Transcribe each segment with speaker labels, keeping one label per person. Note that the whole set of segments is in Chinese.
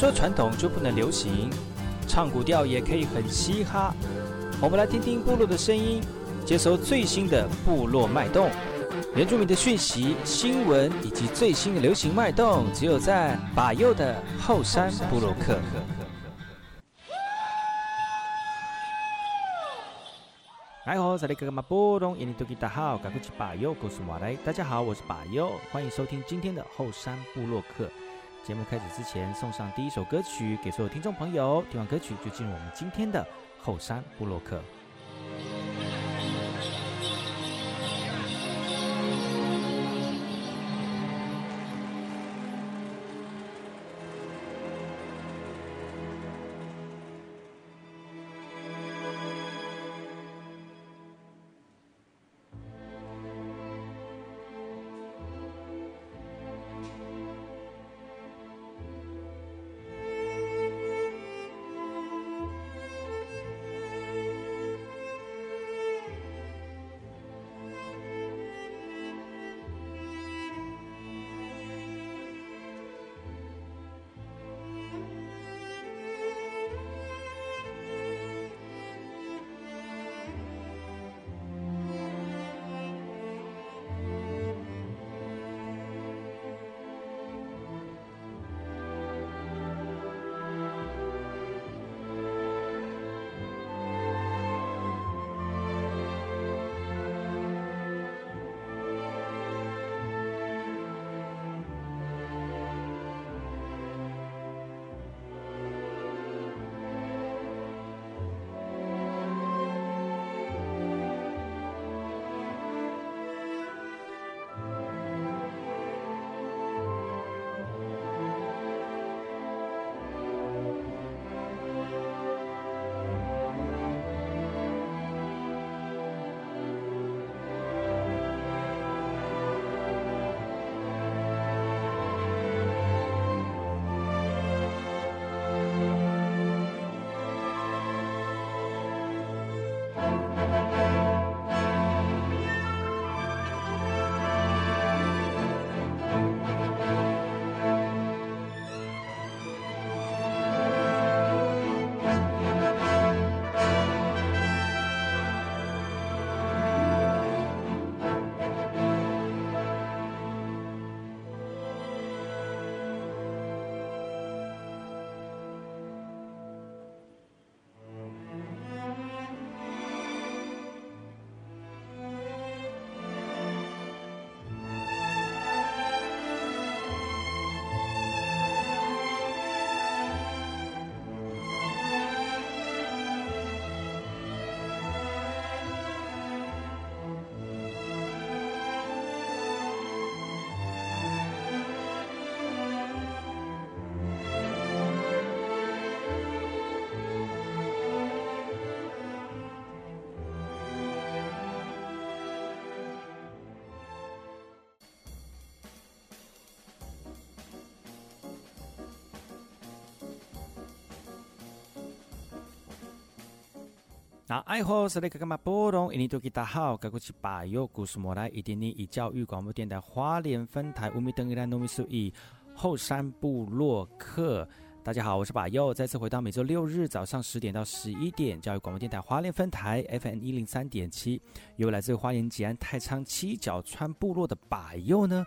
Speaker 1: 说传统就不能流行，唱古调也可以很嘻哈。我们来听听部落的声音，接收最新的部落脉动、原住民的讯息、新闻以及最新的流行脉动，只有在把右的后山部落客。来好，这里哥哥马波东，印尼多吉达好，赶快去把右告诉马来。大家好，我是把右，欢迎收听今天的后山部落客。节目开始之前，送上第一首歌曲给所有听众朋友。听完歌曲就进入我们今天的后山部落客。那爱好是那个干嘛波动？印尼多吉大好，该过去把右故事莫来，一点点以教育广播电台花莲分台乌米登伊拉诺米苏伊后山部落客。大家好，我是把右，再次回到每周六日早上十点到十一点，教育广播电台花莲分台 FM 一零三点七，由来自花莲吉安太仓七角川部落的把右呢。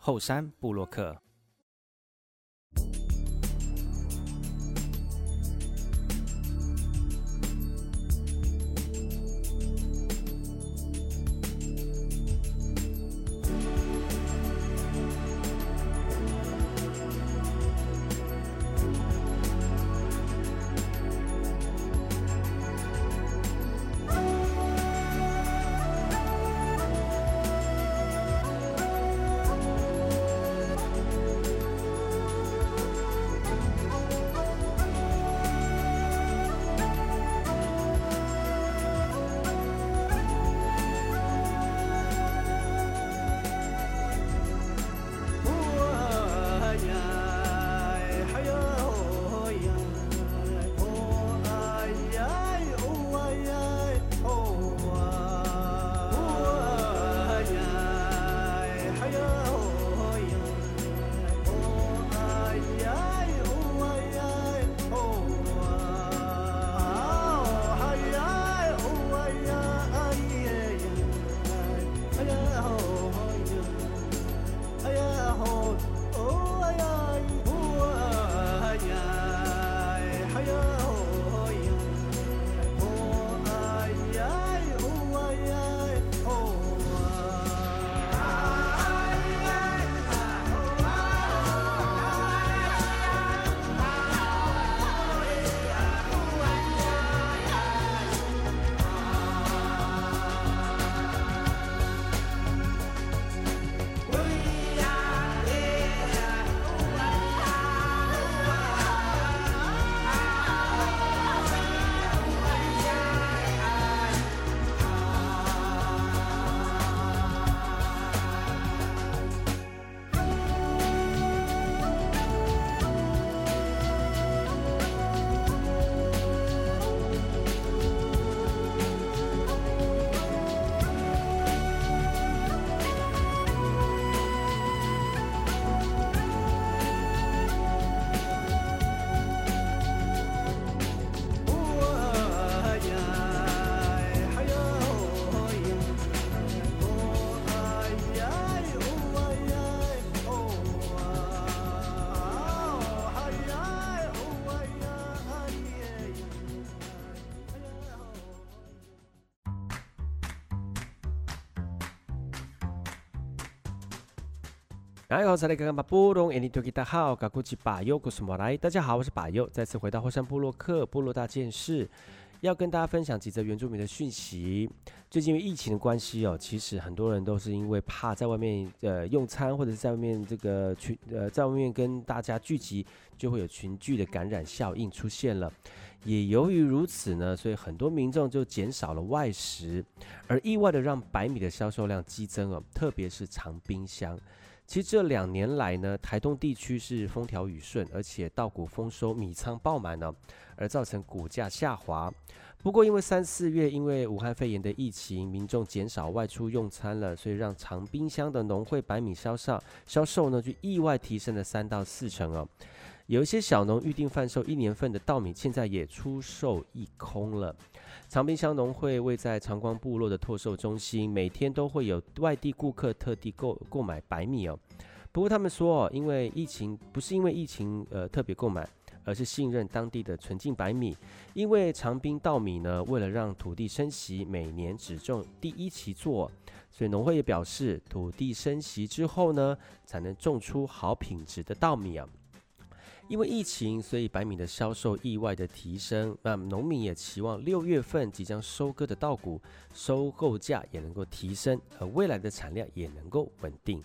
Speaker 1: 后山布洛克
Speaker 2: 大家好，我是巴佑，再次回到火山部落客部落大件事，要跟大家分享几则原住民的讯息。最近因为疫情的关系哦，其实很多人都是因为怕在外面呃用餐，或者是在外面这个群呃在外面跟大家聚集，就会有群聚的感染效应出现了。也由于如此呢，所以很多民众就减少了外食，而意外的让白米的销售量激增哦，特别是长冰箱。其实这两年来呢，台东地区是风调雨顺，而且稻谷丰收，米仓爆满呢，而造成股价下滑。不过因为三四月因为武汉肺炎的疫情，民众减少外出用餐了，所以让长冰箱的农会白米销售销售呢就意外提升了三到四成哦。有一些小农预定贩售一年份的稻米，现在也出售一空了。长冰乡农会位在长光部落的托售中心，每天都会有外地顾客特地购购买白米哦。不过他们说哦，因为疫情不是因为疫情呃特别购买，而是信任当地的纯净白米。因为长冰稻米呢，为了让土地升息，每年只种第一期作，所以农会也表示，土地升息之后呢，才能种出好品质的稻米啊。因为疫情，所以白米的销售意外的提升。那农民也期望六月份即将收割的稻谷收购价也能够提升，而未来的产量也能够稳定。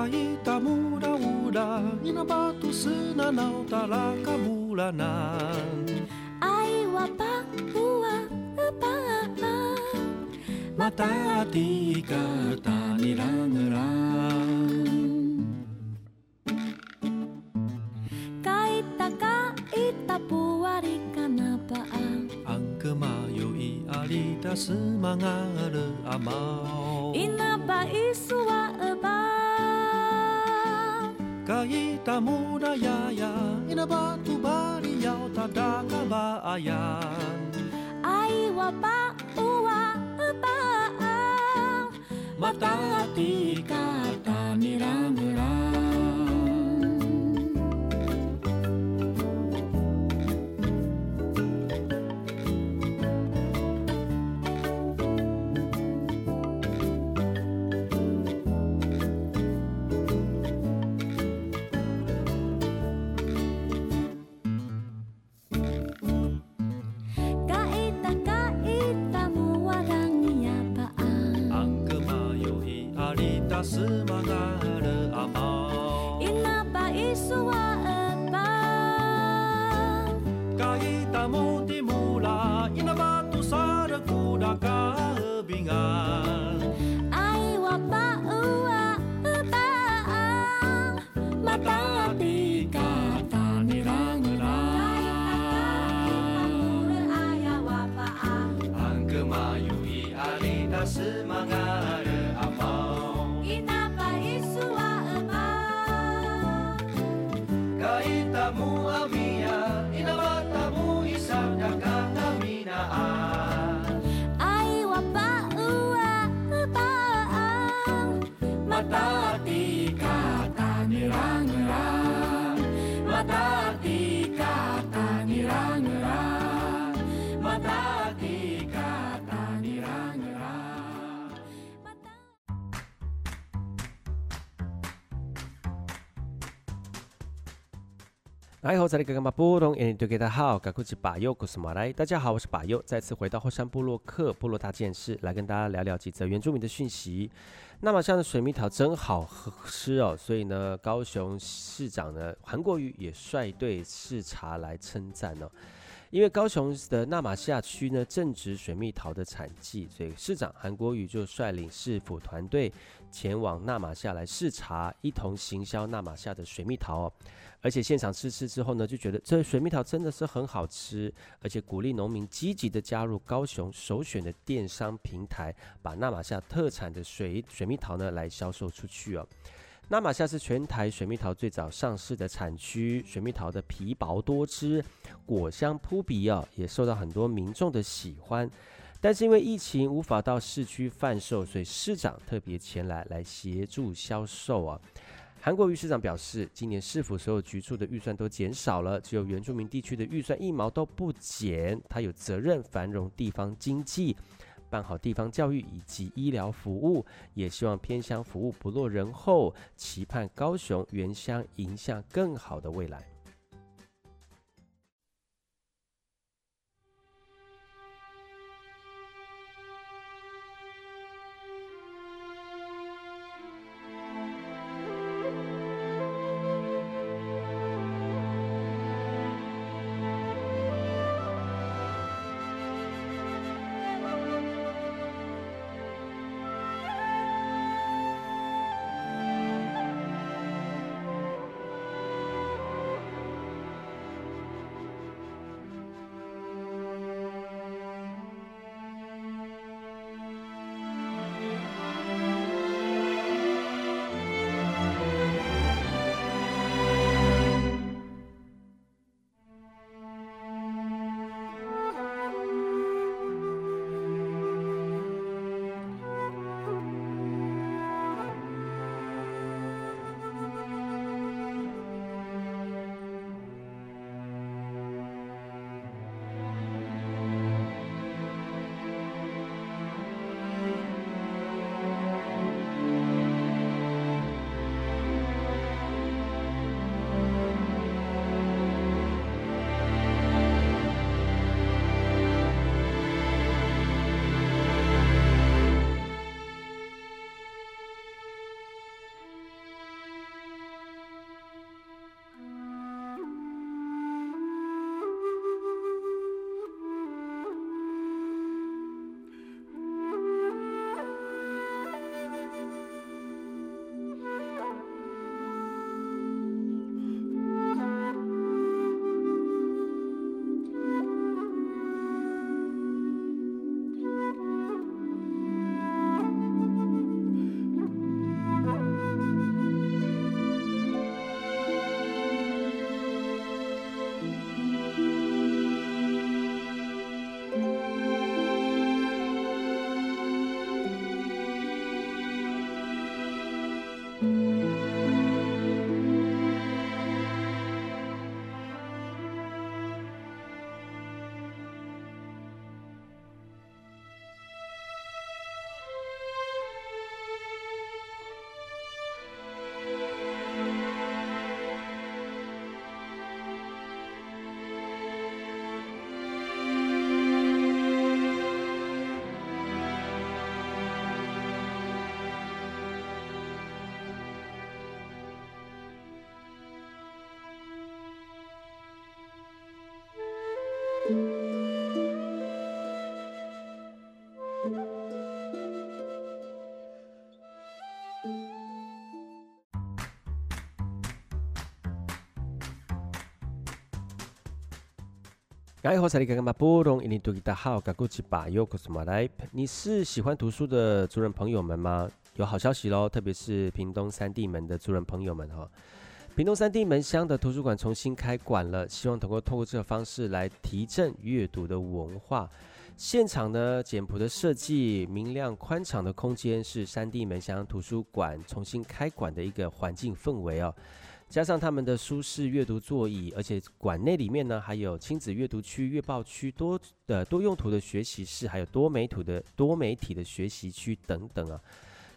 Speaker 3: 爱塔穆拉乌拉，伊娜巴图斯纳奥塔拉卡穆拉纳，
Speaker 4: 爱瓦巴乌巴，马塔
Speaker 3: 蒂卡塔尼拉格兰，
Speaker 4: 卡伊塔卡伊塔布瓦里卡纳巴安，
Speaker 3: 安哥马又伊阿里达斯马阿尔阿毛，伊娜
Speaker 4: 巴伊斯瓦巴。
Speaker 3: Kaita murayaya inabatu bari ta dakabayan.
Speaker 4: Aiwa pa
Speaker 2: 好，这里刚刚把波动，哎，对，给大家好，赶快去把右，古斯马来。大家好，我是把右，再次回到后山部落客部落大件事，来跟大家聊聊几则原住民的讯息。那么，像的水蜜桃真好吃哦，所以呢，高雄市长呢韩国瑜也率队视察来称赞哦。因为高雄的纳玛夏区呢正值水蜜桃的产季，所以市长韩国瑜就率领市府团队前往纳玛夏来视察，一同行销纳玛夏的水蜜桃哦。而且现场吃吃之后呢，就觉得这水蜜桃真的是很好吃，而且鼓励农民积极的加入高雄首选的电商平台，把纳玛夏特产的水水蜜桃呢来销售出去哦。那玛夏是全台水蜜桃最早上市的产区，水蜜桃的皮薄多汁，果香扑鼻哦，也受到很多民众的喜欢。但是因为疫情无法到市区贩售，所以市长特别前来来协助销售啊。韩国瑜市长表示，今年市府所有局处的预算都减少了，只有原住民地区的预算一毛都不减。他有责任繁荣地方经济。办好地方教育以及医疗服务，也希望偏乡服务不落人后，期盼高雄原乡迎向更好的未来。你是喜欢读书的族人朋友们吗？有好消息喽，特别是屏东三地门的族人朋友们哈。屏东三地门乡的图书馆重新开馆了，希望通过透过这个方式来提振阅读的文化。现场呢，简朴的设计、明亮宽敞的空间，是三地门乡图书馆重新开馆的一个环境氛围哦。加上他们的舒适阅读座椅，而且馆内里面呢还有亲子阅读区、阅报区、多的多用途的学习室，还有多媒体的多媒体的学习区等等啊。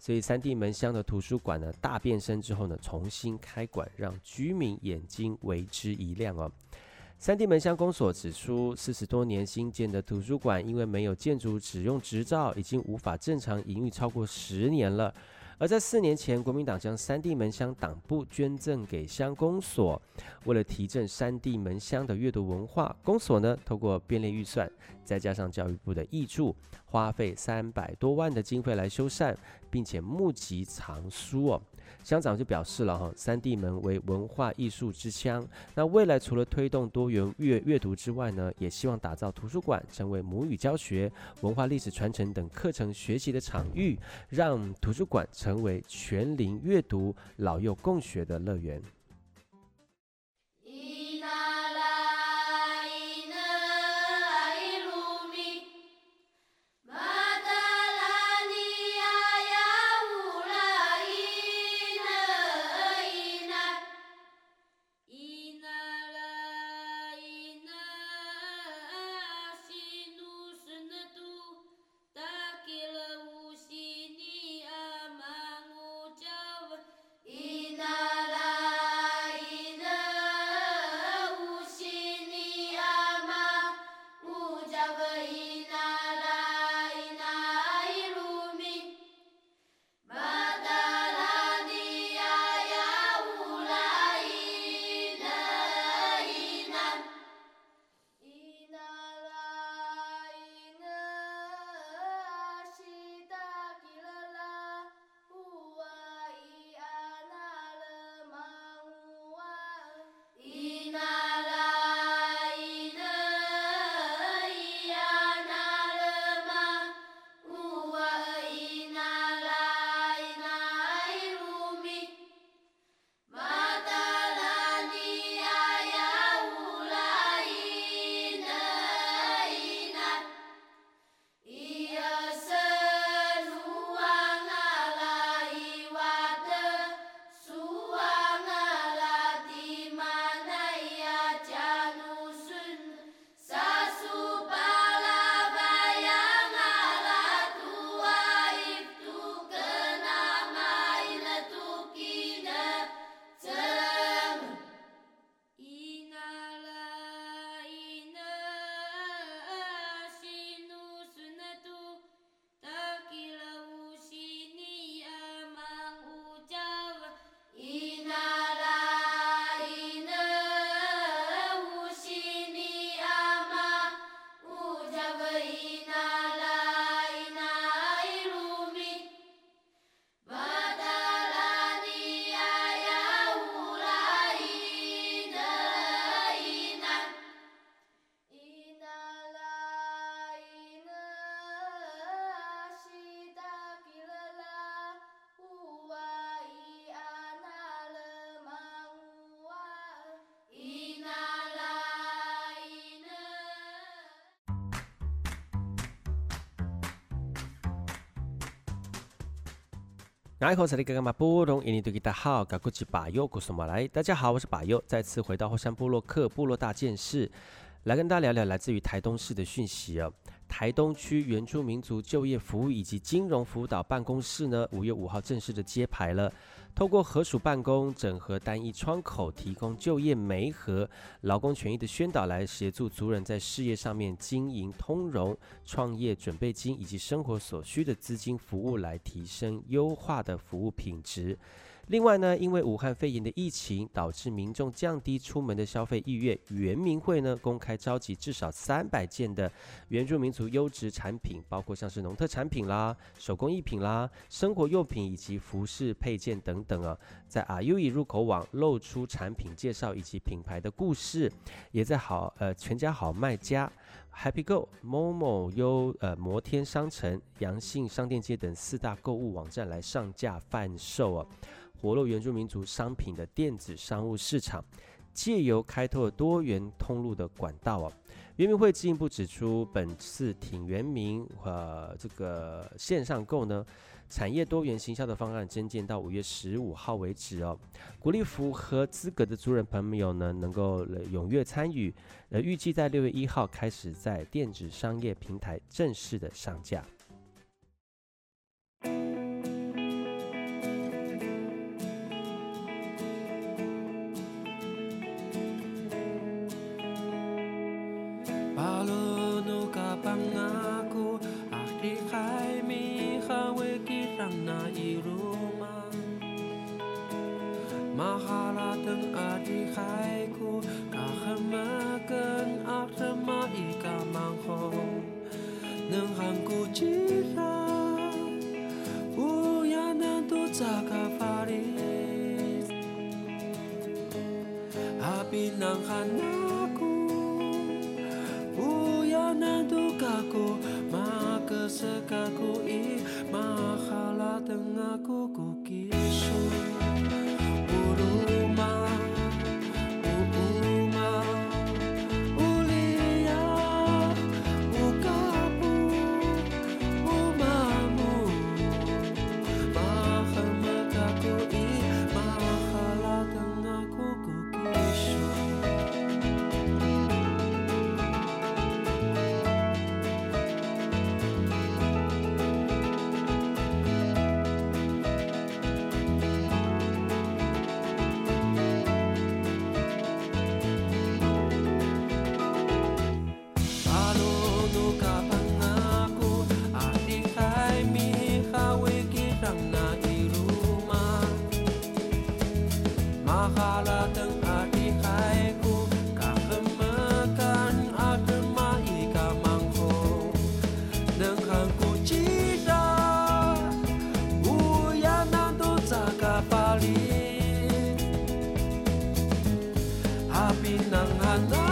Speaker 2: 所以三地门乡的图书馆呢大变身之后呢重新开馆，让居民眼睛为之一亮哦。三地门乡公所指出，四十多年新建的图书馆因为没有建筑使用执照，已经无法正常营运超过十年了。而在四年前，国民党将三地门乡党部捐赠给乡公所，为了提振三地门乡的阅读文化，公所呢透过便利预算，再加上教育部的挹注，花费三百多万的经费来修缮，并且募集藏书哦。乡长就表示了哈，三地门为文化艺术之乡，那未来除了推动多元阅阅读之外呢，也希望打造图书馆成为母语教学、文化历史传承等课程学习的场域，让图书馆成为全龄阅读、老幼共学的乐园。大好，嘎古吉巴尤古索马来。大家好，我是巴佑，再次回到后山部落客部落大件事，来跟大家聊聊来自于台东市的讯息哦。台东区原住民族就业服务以及金融辅导办公室呢，五月五号正式的揭牌了。通过合署办公、整合单一窗口，提供就业媒和、劳工权益的宣导，来协助族人在事业上面经营通融、创业准备金以及生活所需的资金服务，来提升优化的服务品质。另外呢，因为武汉肺炎的疫情导致民众降低出门的消费意愿，原民会呢公开召集至少三百件的原住民族优质产品，包括像是农特产品啦、手工艺品啦、生活用品以及服饰配件等等啊，在 AYUI 入口网露出产品介绍以及品牌的故事，也在好呃全家好卖家、Happy Go、Momo 优呃摩天商城、阳信商店街等四大购物网站来上架贩售啊。活络原住民族商品的电子商务市场，借由开拓多元通路的管道啊，原民会进一步指出，本次挺原民和这个线上购呢，产业多元行销的方案增建到五月十五号为止哦，鼓励符合资格的族人朋友呢，能够踊跃参与，呃，预计在六月一号开始在电子商业平台正式的上架。
Speaker 5: 让那一路吗？马哈拉登阿迪海库，卡哈马根阿特玛伊卡曼吼，能喊古吉拉，乌亚南都扎卡法里，阿比南喊纳古，乌亚南都卡古，马格斯卡古伊。cuando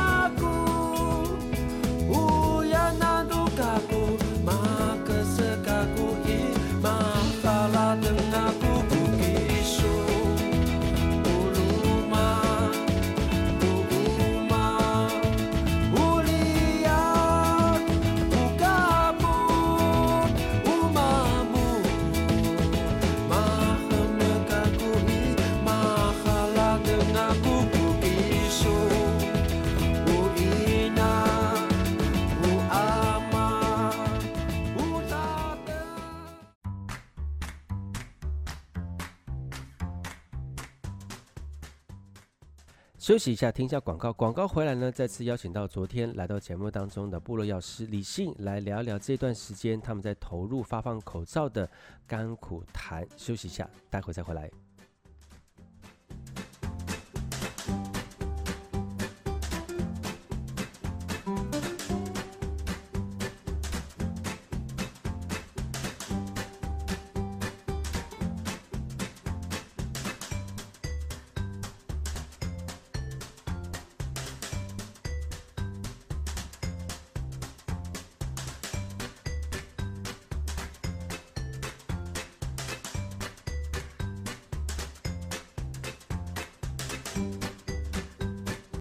Speaker 2: 休息一下，听一下广告。广告回来呢，再次邀请到昨天来到节目当中的部落药师李信来聊聊这段时间他们在投入发放口罩的甘苦谈。休息一下，待会再回来。